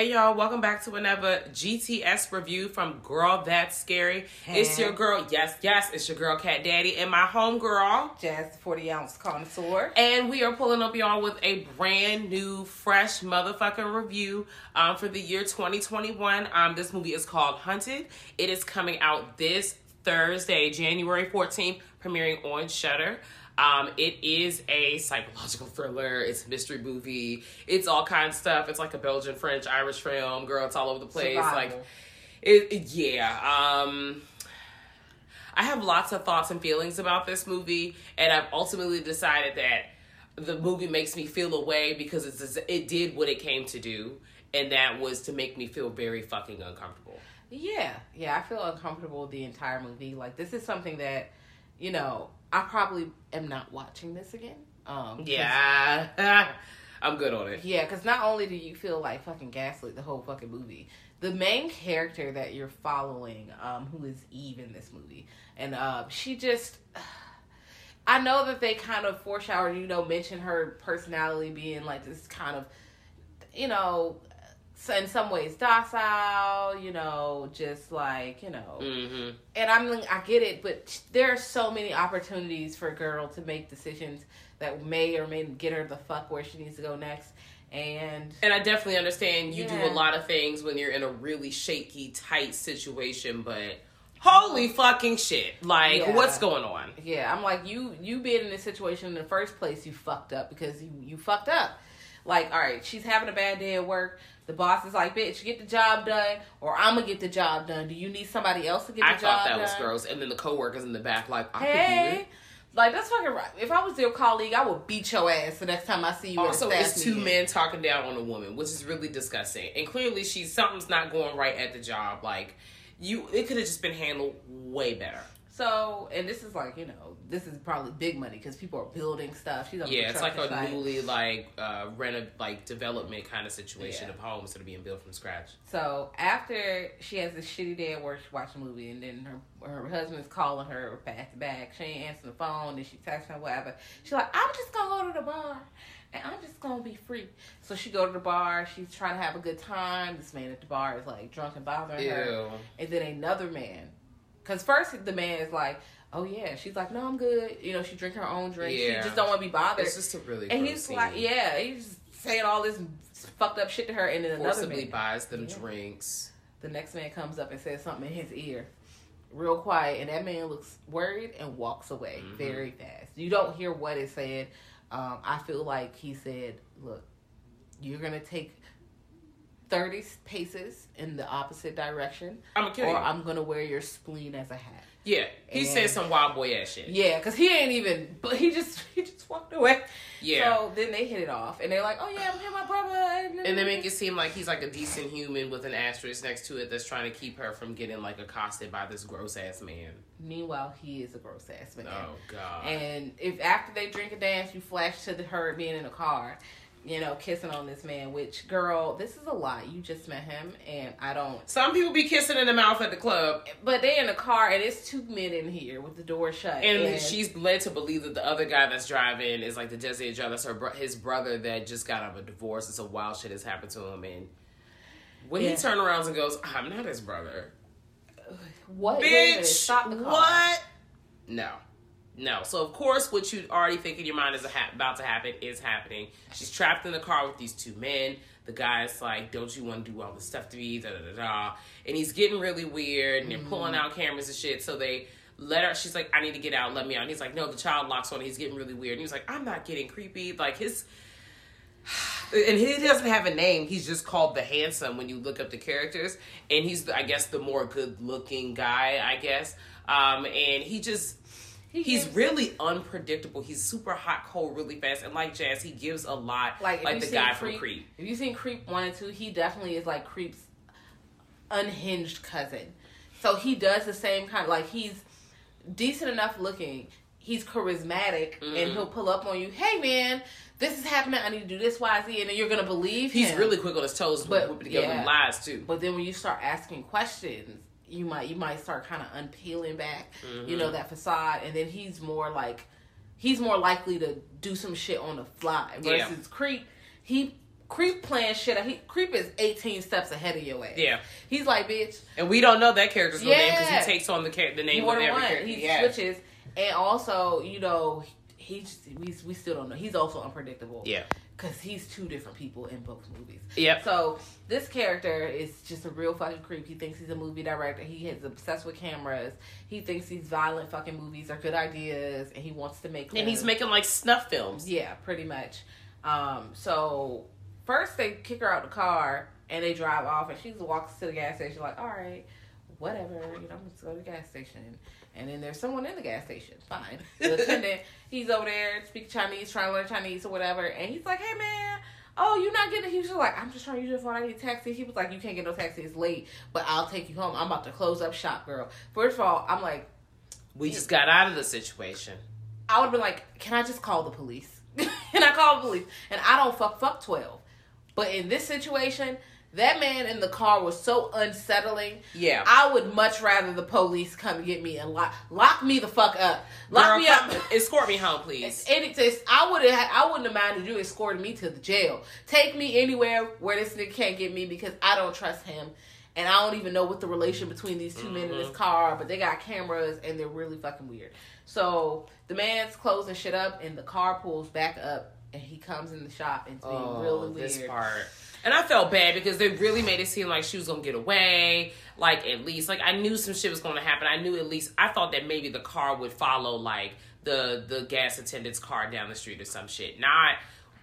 Hey y'all, welcome back to another GTS review from Girl That's Scary. It's your girl, yes, yes, it's your girl Cat Daddy and my home girl. Jazz, 40 ounce connoisseur. And we are pulling up y'all with a brand new, fresh motherfucking review um, for the year 2021. Um, this movie is called Hunted. It is coming out this Thursday, January 14th, premiering on Shudder. Um, it is a psychological thriller. It's a mystery movie. It's all kinds of stuff. It's like a Belgian, French, Irish film. Girl, it's all over the place. Survival. Like, it, it- yeah. Um, I have lots of thoughts and feelings about this movie, and I've ultimately decided that the movie makes me feel a way because it's it did what it came to do, and that was to make me feel very fucking uncomfortable. Yeah, yeah, I feel uncomfortable the entire movie. Like, this is something that, you know, I probably am not watching this again. Um, Yeah, I'm good on it. Yeah, because not only do you feel like fucking gaslit the whole fucking movie, the main character that you're following, um, who is Eve in this movie, and uh, she just. I know that they kind of foreshadowed, you know, mention her personality being like this kind of, you know, so in some ways docile, you know, just like, you know, hmm and I'm like, I get it, but there are so many opportunities for a girl to make decisions that may or may get her the fuck where she needs to go next. And And I definitely understand you do a lot of things when you're in a really shaky, tight situation, but holy fucking shit. Like, Yeah. what's going on? yeah, I'm like, you you being in this situation in the first place, you fucked up because you you fucked up. Like, all right, she's having a bad day at work. The boss is like, bitch, get the job done, or I'm gonna get the job done. Do you need somebody else to get the job done? I thought that was gross. And then the coworkers in the back, like, I could do Hey, it. like that's fucking right. If I was your colleague, I would beat your ass the next time I see you. Also, it's two men talking down on a woman, which is really disgusting. And clearly, she's something's not going right at the job. Like, you, it could have just been handled way better. So, and this is like, you know, this is probably big money because people are building stuff. She's on Yeah, it's like a site. newly like uh reno like development kind of situation Yeah. of homes that are being built from scratch. So after she has this shitty day at work, she watches a movie, and then her her husband is calling her back to back. She ain't answering the phone, and she texts her whatever. She's like, I'm just gonna go to the bar, and I'm just gonna be free. So she go to the bar. She's trying to have a good time. This man at the bar is like drunk and bothering her. And then another man, because first the man is like, oh yeah, she's like, no, I'm good. You know, she drink her own drink. Yeah. She just don't want to be bothered. It's just a really and he's scene. like, yeah, he's just saying all this fucked up shit to her, and then another forcibly man, buys them Yeah. drinks. the next man comes up and says something in his ear, real quiet, and that man looks worried and walks away Mhm. very fast. You don't hear what is said. Um, I feel like he said, "Look, you're gonna take." 30 paces in the opposite direction, I'm gonna kill or you. I'm gonna wear your spleen as a hat. yeah, he and- said some wild boy ass shit. Yeah, because he ain't even, but he just he just walked away. Yeah. So then they hit it off, and they're like, "Oh yeah, I'm here, my brother." and they make it seem like he's like a decent human with an asterisk next to it that's trying to keep her from getting like accosted by this gross ass man. Meanwhile, he is a gross ass man. Oh god. And if after they drink and dance, you flash to the, her being in a car, you know, kissing on this man. Which girl, this is a lie. You just met him, and I don't. Some people be kissing in the mouth at the club, But they in the car, and it's two men in here with the door shut. and she's led to believe that the other guy that's driving is like the designated driver. That's her bro- his brother that just got out of a divorce, and some wild shit has happened to him. And when Yeah. he turns around and goes, "I'm not his brother," what? Wait a minute, bitch, stop the car. what? No, no. So of course, what you already think in your mind is a ha- about to happen is happening. She's trapped in the car with these two men. The guy's like, "Don't you want to do all this stuff to me?" Da da da da. And he's getting really weird, and they're pulling Mm-hmm. out cameras and shit. So they let her. She's like, I need to get out. Let me out. And he's like, No, the child locks on. He's getting really weird. And he's like, I'm not getting creepy. Like his. And he doesn't have a name. He's just called the handsome when you look up the characters. And he's, I guess, the more good looking guy, I guess. Um, and he just He he's gives- really unpredictable. He's super hot, cold, really fast, and like Jazz, he gives a lot, like, like, the guy seen from Creep. If you seen Creep one and two, he definitely is like Creep's unhinged cousin. So he does the same kind. Like he's decent enough looking. He's charismatic, Mm-hmm. and he'll pull up on you. Hey man, this is happening. I need to do this, why Y, Z, and then you're gonna believe He's him. really quick on his toes, But, but whipping together yeah. lies too. But then when you start asking questions, you might you might start kind of unpeeling back, you Mm-hmm. know, that facade, and then he's more like he's more likely to do some shit on the fly Yeah. versus creep. He creep playing shit. He creep is eighteen steps ahead of your ass. Yeah. he's like bitch. And we don't know that character's real name because he takes on the char- the name More of every one. character. He yeah. switches, and also you know he just, we we still don't know. He's also unpredictable. Yeah. Because he's two different people in both movies. Yep. So this character is just a real fucking creep. He thinks he's a movie director. He is obsessed with cameras. He thinks these violent fucking movies are good ideas, and he wants to make. And he's making like snuff films. Yeah, pretty much. Um, so first they kick her out the car and they drive off, and she walks to the gas station like, all right, whatever, you know, I'm just go to the gas station. And then there's someone in the gas station. Fine. The attendant, he's over there speaking Chinese, trying to learn Chinese or whatever. And he's like, hey man, oh, you're not getting. He was just like, I'm just trying to use your phone. I need a taxi. He was like, you can't get no taxi. It's late, but I'll take you home. I'm about to close up shop, girl. First of all, I'm like, We just got out of the situation. I would have been like, can I just call the police? and I called the police. And I don't fuck fuck 12. But in this situation, that man in the car was so unsettling. Yeah. I would much rather the police come get me and lock lock me the fuck up. Lock Girl, me up. Escort me home, please. And it says I would have I wouldn't have minded you escorting me to the jail. Take me anywhere where this nigga can't get me because I don't trust him. And I don't even know what the relation between these 2 men in Mm-hmm. this car, but they got cameras and they're really fucking weird. So the man's closing shit up and the car pulls back up and he comes in the shop and it's being Oh, really weird. this part. And I felt bad because they really made it seem like she was gonna get away. Like at least, like I knew some shit was gonna happen. I knew at least I thought that maybe the car would follow like the the gas attendant's car down the street or some shit. Not.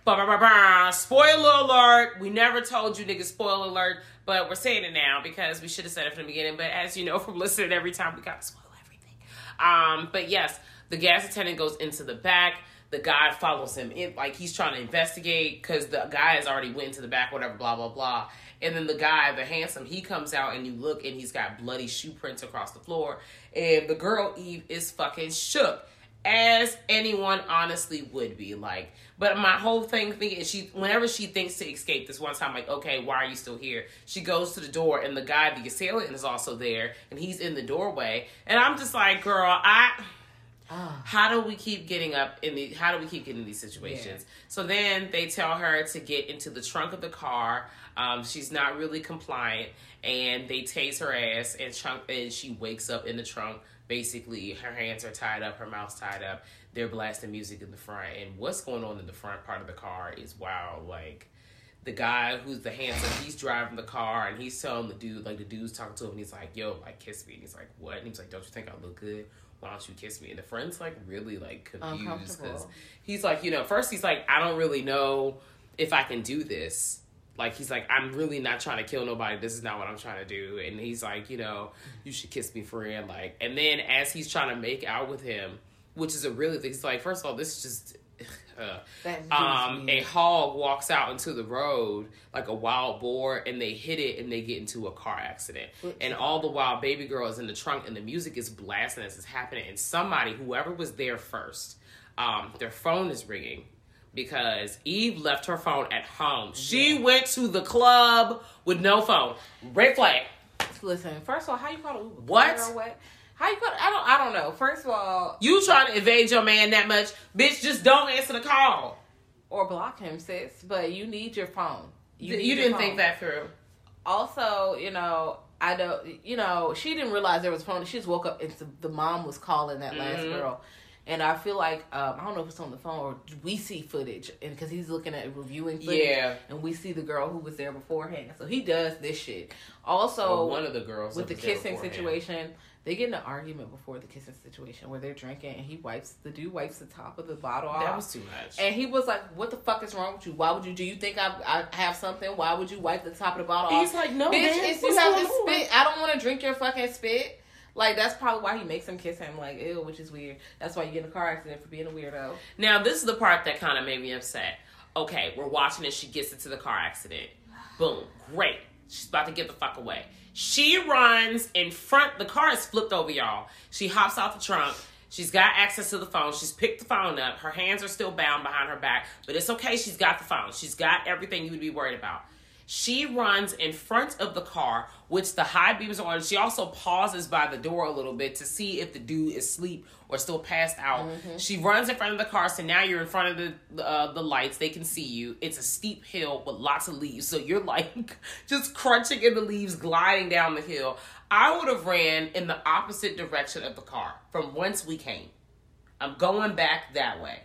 Ba, ba, ba, ba. Spoiler alert! We never told you niggas spoiler alert, but we're saying it now because we should have said it from the beginning. But as you know from listening every time, we gotta spoil everything. Um, but yes, the gas attendant goes into the back. The guy follows him in, like he's trying to investigate because the guy has already went into the back, whatever, blah blah blah. And then the guy, the handsome, he comes out and you look and he's got bloody shoe prints across the floor. And the girl Eve is fucking shook, as anyone honestly would be. Like, but my whole thing is she whenever she thinks to escape this one time, like, okay, why are you still here? She goes to the door and the guy, the assailant, is also there and he's in the doorway. And I'm just like, girl, I how do we keep getting up in the how do we keep getting in these situations so then they tell her to get into the trunk of the car um, she's not really compliant and they tase her ass and trunk and she wakes up in the trunk basically her hands are tied up her mouth's tied up they're blasting music in the front and what's going on in the front part of the car is wild. like the guy who's the handsome, he's driving the car and he's telling the dude, like the dude's talking to him, and he's like, "Yo, like kiss me." And he's like, "What?" And he's like, "Don't you think I look good? Why don't you kiss me?" And the friend's like really like confused because he's like, you know, first he's like, "I don't really know if I can do this." Like he's like, "I'm really not trying to kill nobody. This is not what I'm trying to do." And he's like, you know, you should kiss me, friend. Like, and then as he's trying to make out with him, which is a really, he's like, first of all, this is just. Uh, um, a hog walks out into the road like a wild boar and they hit it and they get into a car accident. And all the while, baby girl is in the trunk and the music is blasting as it's happening. And somebody, whoever was there first, um, their phone is ringing because Eve left her phone at home. She went to the club with no phone. Red flag. Listen, first of all, how you call it Uber? What? Or what? How you it? I don't. I don't know. First of all, You trying to evade your man that much? Bitch, just don't answer the call. or block him, sis. But you need your phone. You, you didn't phone. think that through. Also, you know, I don't. You know, she didn't realize there was a phone. She just woke up and the- mom was calling that last Mhm. girl, And I feel like um, I don't know if it's on the phone or we see footage, and because he's looking at reviewing footage, Yeah. and we see the girl who was there beforehand. So he does this shit. Also, Or one of the girls with the that was there kissing situation, they get in an argument before the kissing situation where they're drinking, and he wipes the dude wipes the top of the bottle off. That was too much. And he was like, "What the fuck is wrong with you? Why would you? Do you think I, I have something? Why would you wipe the top of the bottle He's off?" He's like, "No, bitch, man, it's you have to spit. I don't want to drink your fucking spit." Like that's probably why he makes him kiss him. Like ew, which is weird. That's why you get in a car accident for being a weirdo. Now, this is the part that kind of made me upset. Okay, we're watching and she gets into the car accident. Boom, great. She's about to get the fuck away. She runs in front. The car is flipped over, y'all. She hops out the trunk. She's got access to the phone. She's picked the phone up. Her hands are still bound behind her back, but it's okay. She's got the phone. She's got everything you would be worried about. She runs in front of the car, which the high beams are on. She also pauses by the door a little bit to see if the dude is asleep or still passed out. She runs in front of the car, so now you're in front of the uh, the lights. They can see you. It's a steep hill with lots of leaves, so you're like just crunching in the leaves, gliding down the hill. I would have ran in the opposite direction of the car from whence we came. I'm going back that way.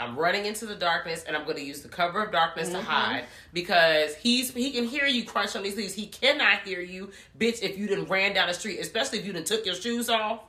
I'm running into the darkness and I'm going to use the cover of darkness to hide because he's he can hear you crunch on these leaves. He cannot hear you, bitch, if you didn't ran down the street, especially if you didn't took your shoes off.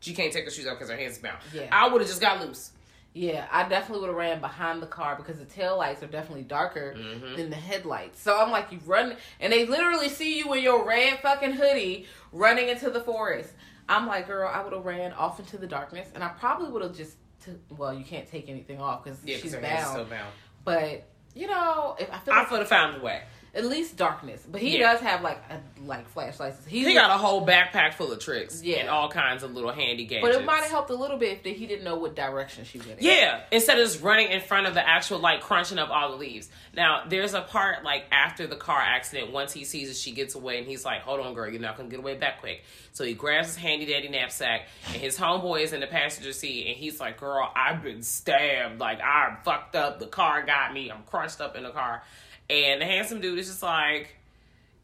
She can't take her shoes off because her hands are bound. Yeah. I would have just got loose. Yeah, I definitely would have ran behind the car because the tail lights are definitely darker Mm-hmm. than the headlights. So I'm like, you run, and they literally see you in your red fucking hoodie running into the forest. I'm like, girl, I would have ran off into the darkness, and I probably would have just, t- well, you can't take anything off because Yeah, she's bound. still bound. But you know, if I feel I like would have found a way. At least darkness. But he Yeah. does have like a, like flashlights. He, He got a whole backpack full of tricks Yeah. and all kinds of little handy gadgets. but it might have helped a little bit if he didn't know what direction she went. in. Yeah, instead of just running in front of the actual like crunching up all the leaves. Now there's a part like after the car accident, once he sees that she gets away, and he's like, "Hold on, girl, you're not gonna get away that quick." So he grabs his handy dandy knapsack, and his homeboy is in the passenger seat, and he's like, "Girl, I've been stabbed. Like I'm fucked up. The car got me. I'm crushed up in the car." And the handsome dude is just like,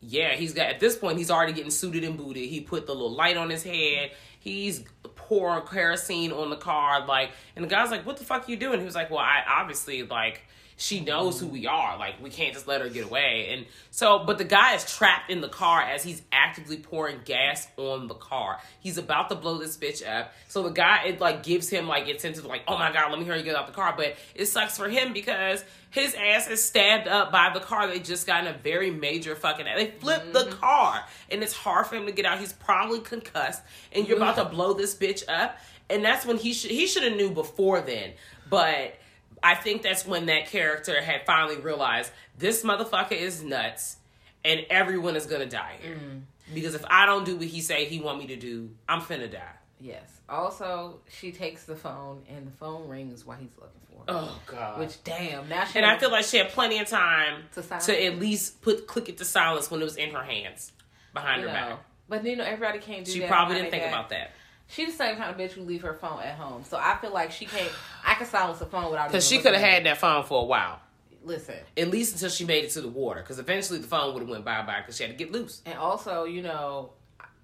yeah, he's got at this point he's already getting suited and booted. He put the little light on his head. He's pouring kerosene on the car, like, and the guy's like, "What the fuck are you doing?" He was like, "Well, I obviously like." She knows who we are. Like, we can't just let her get away. And so, but the guy is trapped in the car as he's actively pouring gas on the car. He's about to blow this bitch up. So the guy, it like gives him like incentive, like, oh my God, let me hurry get out the car. But it sucks for him because his ass is stabbed up by the car. They just got in a very major fucking. They flipped the mm-hmm. car, and it's hard for him to get out. He's probably concussed, and you're about to mm-hmm. blow this bitch up. And that's when he should he should have knew before then. But I think that's when that character had finally realized this motherfucker is nuts, and everyone is gonna die here. Mm. Because if I don't do what he say he want me to do, I'm finna die. Yes. Also, she takes the phone and the phone rings while he's looking for her. Oh God. Which damn, now she and I feel like she had plenty of time To to, at least put click it to silence when it was in her hands behind you her know. back. But you know, everybody can't do She that. She probably didn't think back. about that She's the same kind of bitch who leave her phone at home. So I feel like she can't. I can silence the phone without. because she could have had that phone for a while. Listen, at least until she made it to the water. Because eventually the phone would have went bye bye because she had to get loose. and also, you know,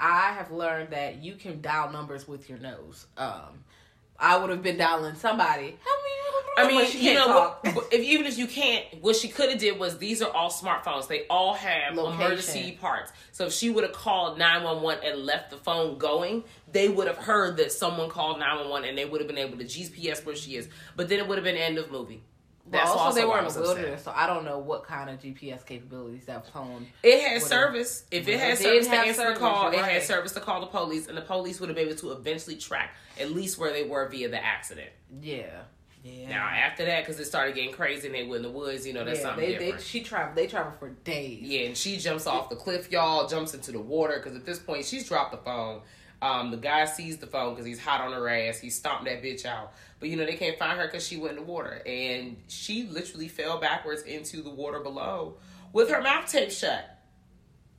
I have learned that you can dial numbers with your nose. Um, I would have been dialing somebody. Help me. I mean, you know, what, if, even if you can't, what she could have did was these are all smartphones. They all have Location. emergency parts. So if she would have called nine one one and left the phone going, they would have heard that someone called nine one one and they would have been able to GPS where she is. But then it would have been end of movie. But also, they were in the wilderness, so I don't know what kind of GPS capabilities that phone. It had service. If it Well, had service to answer service, the call, it had service to call the police, and the police would have been able to eventually track at least where they were via the accident. Yeah, yeah. Now after that, because it started getting crazy and they were in the woods, you know, that's yeah, something they, they she traveled. They traveled for days. Yeah, and she jumps off the cliff, y'all, jumps into the water because at this point she's dropped the phone. Um, the guy sees the phone because he's hot on her ass. He stomped that bitch out. But you know, they can't find her because she went in the water. And she literally fell backwards into the water below with her mouth taped shut.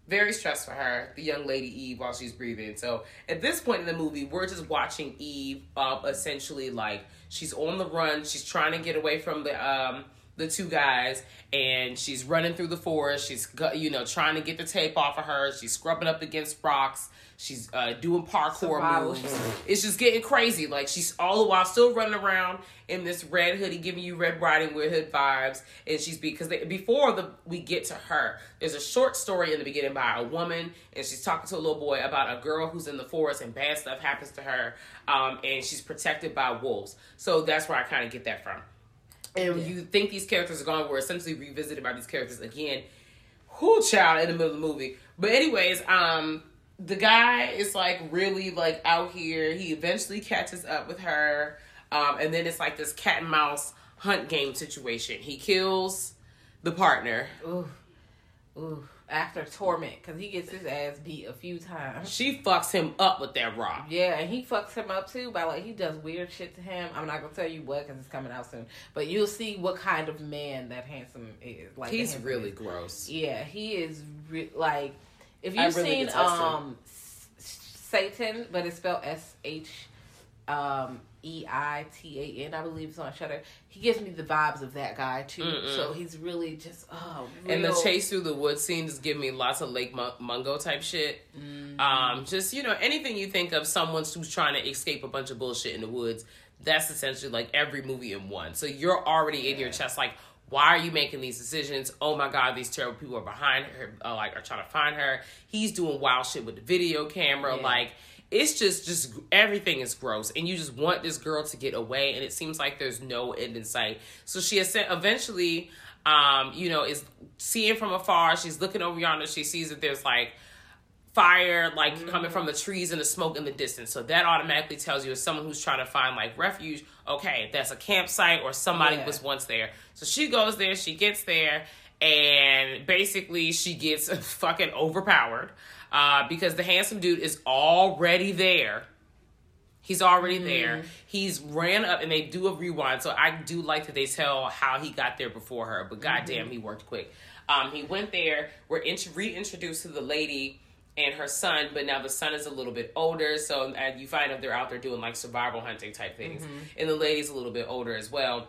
Very stressed for her, the young lady Eve, while she's breathing. So at this point in the movie, we're just watching Eve, um, essentially like she's on the run. She's trying to get away from the um, the two guys and she's running through the forest she's you know trying to get the tape off of her she's scrubbing up against rocks she's uh, doing parkour Survival. moves. It's just getting crazy. Like she's all the while still running around in this red hoodie giving you red riding hood vibes. And she's because they, before the we get to her there's a short story in the beginning by a woman and she's talking to a little boy about a girl who's in the forest and bad stuff happens to her um, and she's protected by wolves. So that's where i kind of get that from. And you think these characters are gone, we're essentially revisited by these characters again. Who child in the middle of the movie. But anyways, um, the guy is like really like out here. He eventually catches up with her. Um, and then it's like this cat and mouse hunt game situation. He kills the partner. Ooh, ooh. After torment, because he gets his ass beat a few times. She fucks him up with that rock. Yeah, and he fucks him up too by like he does weird shit to him. I'm not gonna tell you what because it's coming out soon, but you'll see what kind of man that handsome is. Like He's really is. gross. Yeah, he is re- like if you've really seen um Satan, but it's spelled S H um E I T A N, I believe it's on Shudder. He gives me the vibes of that guy too. So he's really just oh, And the chase through the woods scene scenes give me lots of Lake Mun- Mungo type shit. Mm-hmm. Um, just you know, anything you think of someone who's trying to escape a bunch of bullshit in the woods. That's essentially like every movie in one. So you're already in your chest, like, why are you making these decisions? Oh my god, these terrible people are behind her, uh, like, are trying to find her. He's doing wild shit with the video camera, Yeah. like. It's just, just everything is gross, and you just want this girl to get away, and it seems like there's no end in sight. So she has sent, eventually, um, you know, is seeing from afar. She's looking over yonder. She sees that there's like fire, like Mm-hmm. coming from the trees and the smoke in the distance. So that automatically tells you as someone who's trying to find like refuge, okay, that's a campsite or somebody Yeah. was once there. So she goes there. She gets there, and basically she gets fucking overpowered uh, because the handsome dude is already there. He's already there. He's ran up and they do a rewind. So I do like that they tell how he got there before her, but goddamn, he worked quick. Um, he went there. We're int- reintroduced to the lady and her son, but now the son is a little bit older. So and you find out they're out there doing like survival hunting type things, and the lady's a little bit older as well.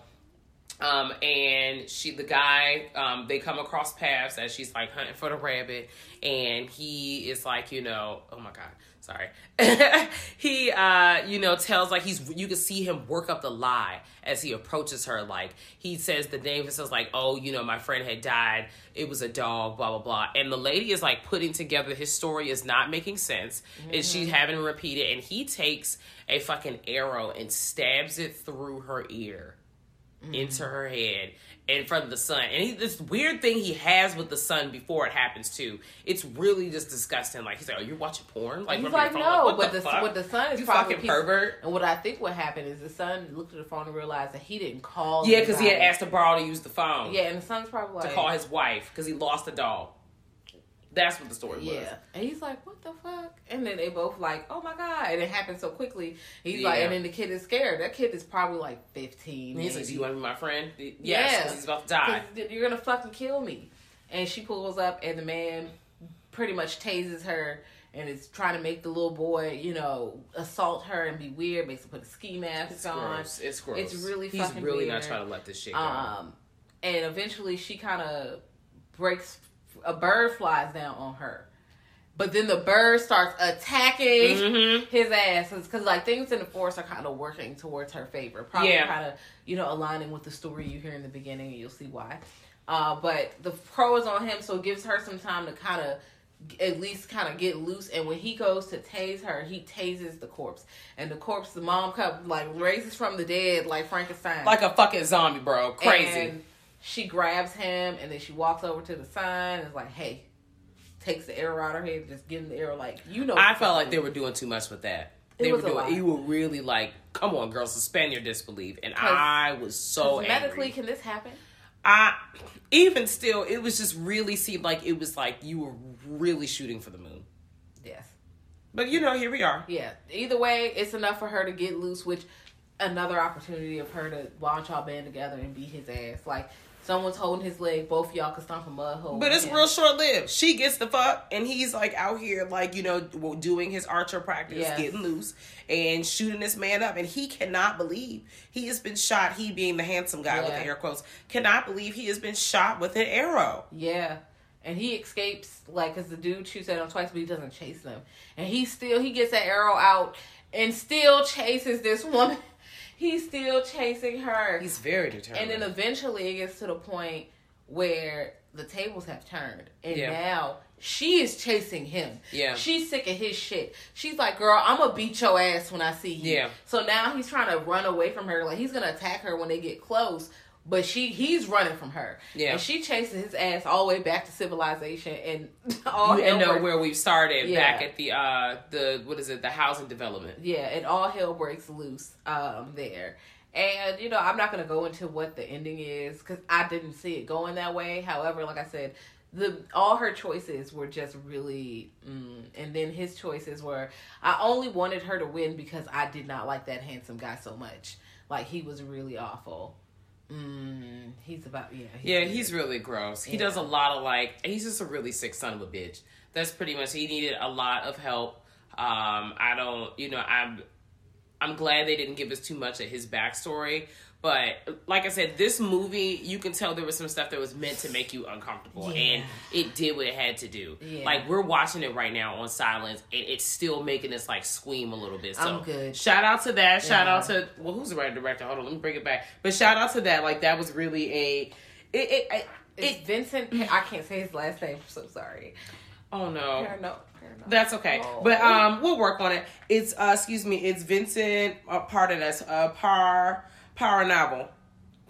Um, and she, the guy, um, they come across paths as she's like hunting for the rabbit, and he is like, you know, oh my god, sorry. he, uh, you know, tells like he's, you can see him work up the lie as he approaches her. Like he says the name and says like, oh, you know, my friend had died. It was a dog, blah blah blah. And the lady is like putting together his story is not making sense, and she's having to repeat it. And he takes a fucking arrow and stabs it through her ear into her head in front of the son. And he, this weird thing he has with the son before it happens too. It's really just disgusting. Like he's like, "Oh, you're watching porn?" Like He's like, phone? no, what but the, the, what the son is you probably fucking piece- pervert. And what I think what happened is the son looked at the phone and realized that he didn't call. Yeah, because he had asked to borrow to use the phone. Yeah, and the son's probably to call his wife because he lost a dog. That's what the story was. Yeah, and he's like, "What the fuck?" And then they both like, "Oh my god!" And it happened so quickly. He's like, and then the kid is scared. That kid is probably like fifteen. And he's like, "Do you want to be my friend?" Yes, Yeah. he's about to die. You're gonna fucking kill me. And she pulls up, and the man pretty much tases her and is trying to make the little boy, you know, assault her and be weird. Makes him put a ski mask It's on. gross. It's gross. It's really He's fucking really not weird. trying to let this shit go. Um, and eventually she kind of breaks. A bird flies down on her. But then the bird starts attacking Mhm. his ass because like things in the forest are kind of working towards her favor. Probably Yeah. kind of you know aligning with the story you hear in the beginning, and you'll see why. Uh, but the pro is on him, so it gives her some time to kind of at least kind of get loose. And when he goes to tase her, he tases the corpse, and the corpse, the mom cup like raises from the dead like Frankenstein, like a fucking zombie, bro. Crazy. and she grabs him, and then she walks over to the sign and is like, "Hey." Takes the arrow out of her head, just him the arrow. Like you know, I felt like they were doing too much with that. It They was were a doing. lot. You were really like, "Come on, girl, suspend your disbelief." And I was so medically, can this happen? I even still, it was just really seemed like it was like you were really shooting for the moon. Yes. But you know, here we are. Yeah. Either way, it's enough for her to get loose, which another opportunity of her to launch all band together and beat his ass. Like someone's holding his leg. Both y'all can stomp a mud hole. But it's in. real short lived. She gets the fuck, and he's like out here, like you know, doing his archer practice, Yes. getting loose, and shooting this man up. And he cannot believe he has been shot. He being the handsome guy with the air quotes, cannot believe he has been shot with an arrow. Yeah. And he escapes, like, because the dude shoots at him twice, but he doesn't chase them. And he still, he gets that arrow out and still chases this woman. He's still chasing her. He's very determined. and then eventually it gets to the point where the tables have turned. And Yeah. now she is chasing him. Yeah. She's sick of his shit. She's like, girl, I'm going to beat your ass when I see you. Yeah. So now he's trying to run away from her. Like, he's going to attack her when they get close. But she, he's running from her. Yeah. And she chases his ass all the way back to civilization, and all you hell know breaks- where we've started Yeah. back at the uh the what is it the housing development. yeah, and all hell breaks loose um there. And you know, I'm not gonna go into what the ending is because I didn't see it going that way. However, like I said, the all her choices were just really, mm, and then his choices were. I only wanted her to win because I did not like that handsome guy so much. Like he was really awful. Mm, he's about yeah. Yeah, he's really gross. He Yeah. does a lot of like he's just a really sick son of a bitch. That's pretty much he needed a lot of help. Um, I don't you know, I'm I'm glad they didn't give us too much of his backstory. But like I said, this movie, you can tell there was some stuff that was meant to make you uncomfortable, Yeah. and it did what it had to do. Yeah. Like we're watching it right now on silence, and it's still making us like squeam a little bit. So I'm good. shout out to that. Shout Yeah. out to well, who's the writer director? Hold on, let me bring it back. But shout out to that. Like that was really a it. it, it It's it, Vincent. I can't say his last name. I'm so sorry. oh no, Parano- Parano- that's okay. Oh. But um, we'll work on it. It's uh, excuse me, it's Vincent. Uh, pardon us. Uh, Par Paranabo.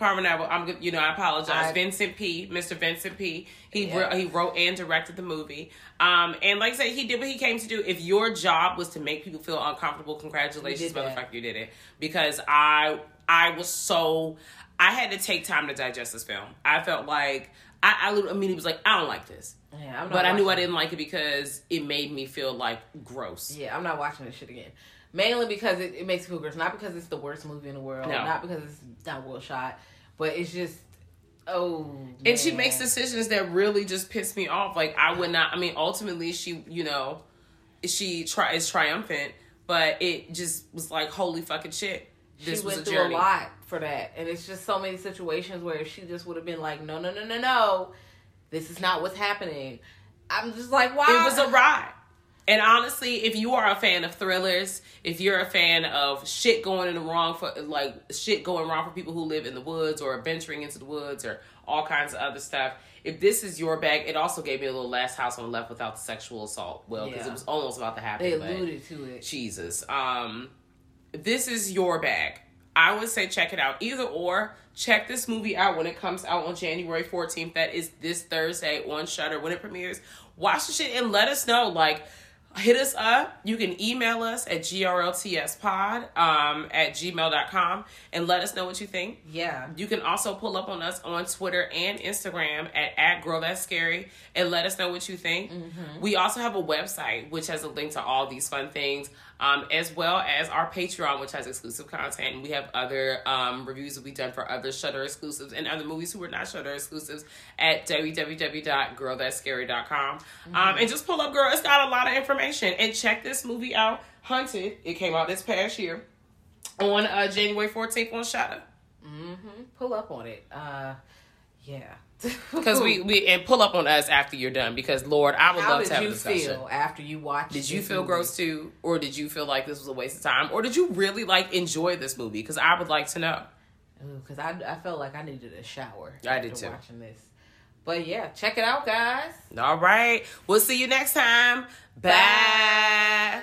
Paranabo. I'm good. You know, I apologize. I- Vincent P. Mr. Vincent P. He Yes. wrote, he wrote and directed the movie. Um, and like I said, he did what he came to do. If your job was to make people feel uncomfortable, congratulations, You did that. motherfucker, you did it. Because I I was so I had to take time to digest this film. I felt like I, I immediately was like, I don't like this. Yeah, I'm not But I knew I didn't like it because it made me feel like gross. Yeah, I'm not watching this shit again. Mainly because it, it makes me feel gross. Not because it's the worst movie in the world. No. Not because it's not well shot. But it's just, oh. And she makes decisions that really just piss me off. Like I would not. I mean, ultimately, she, you know, she try is triumphant, but it just was like holy fucking shit. This she was went a through journey. a lot for that. And it's just so many situations where she just would have been like, no, no, no, no, no, this is not what's happening. I'm just like, why? It was a ride. And honestly, if you are a fan of thrillers, if you're a fan of shit going in the wrong for like shit going wrong for people who live in the woods or venturing into the woods or all kinds of other stuff, if this is your bag, it also gave me a little Last House on the Left without the sexual assault. Well, because Yeah. it was almost about to happen. They alluded to it. Jesus. Um, this is your bag. I would say check it out. Either or, check this movie out when it comes out on January 14th. That is this Thursday on Shudder when it premieres. Watch the shit and let us know. Like, hit us up. You can email us at grltspod um, at gmail.com and let us know what you think. Yeah. You can also pull up on us on Twitter and Instagram at, at Girl That's Scary and let us know what you think. We also have a website which has a link to all these fun things, um, as well as our Patreon, which has exclusive content. And we have other um, reviews that we've done for other Shudder exclusives and other movies who are not Shudder exclusives at www.girlthatscary.com. Um, and just pull up, girl. It's got a lot of information. And check this movie out, Hunted. It came out this past year on uh, January 14th on Shudder. Mm-hmm. Pull up on it. Uh, yeah. Because we, we and pull up on us after you're done because Lord, I would How love to have a discussion. Did you feel after you watched? Did you feel movie? gross too, or did you feel like this was a waste of time, or did you really like enjoy this movie? Because I would like to know. Because I, I felt like I needed a shower. I did too. Watching this, but yeah, check it out, guys. All right, we'll see you next time. Bye.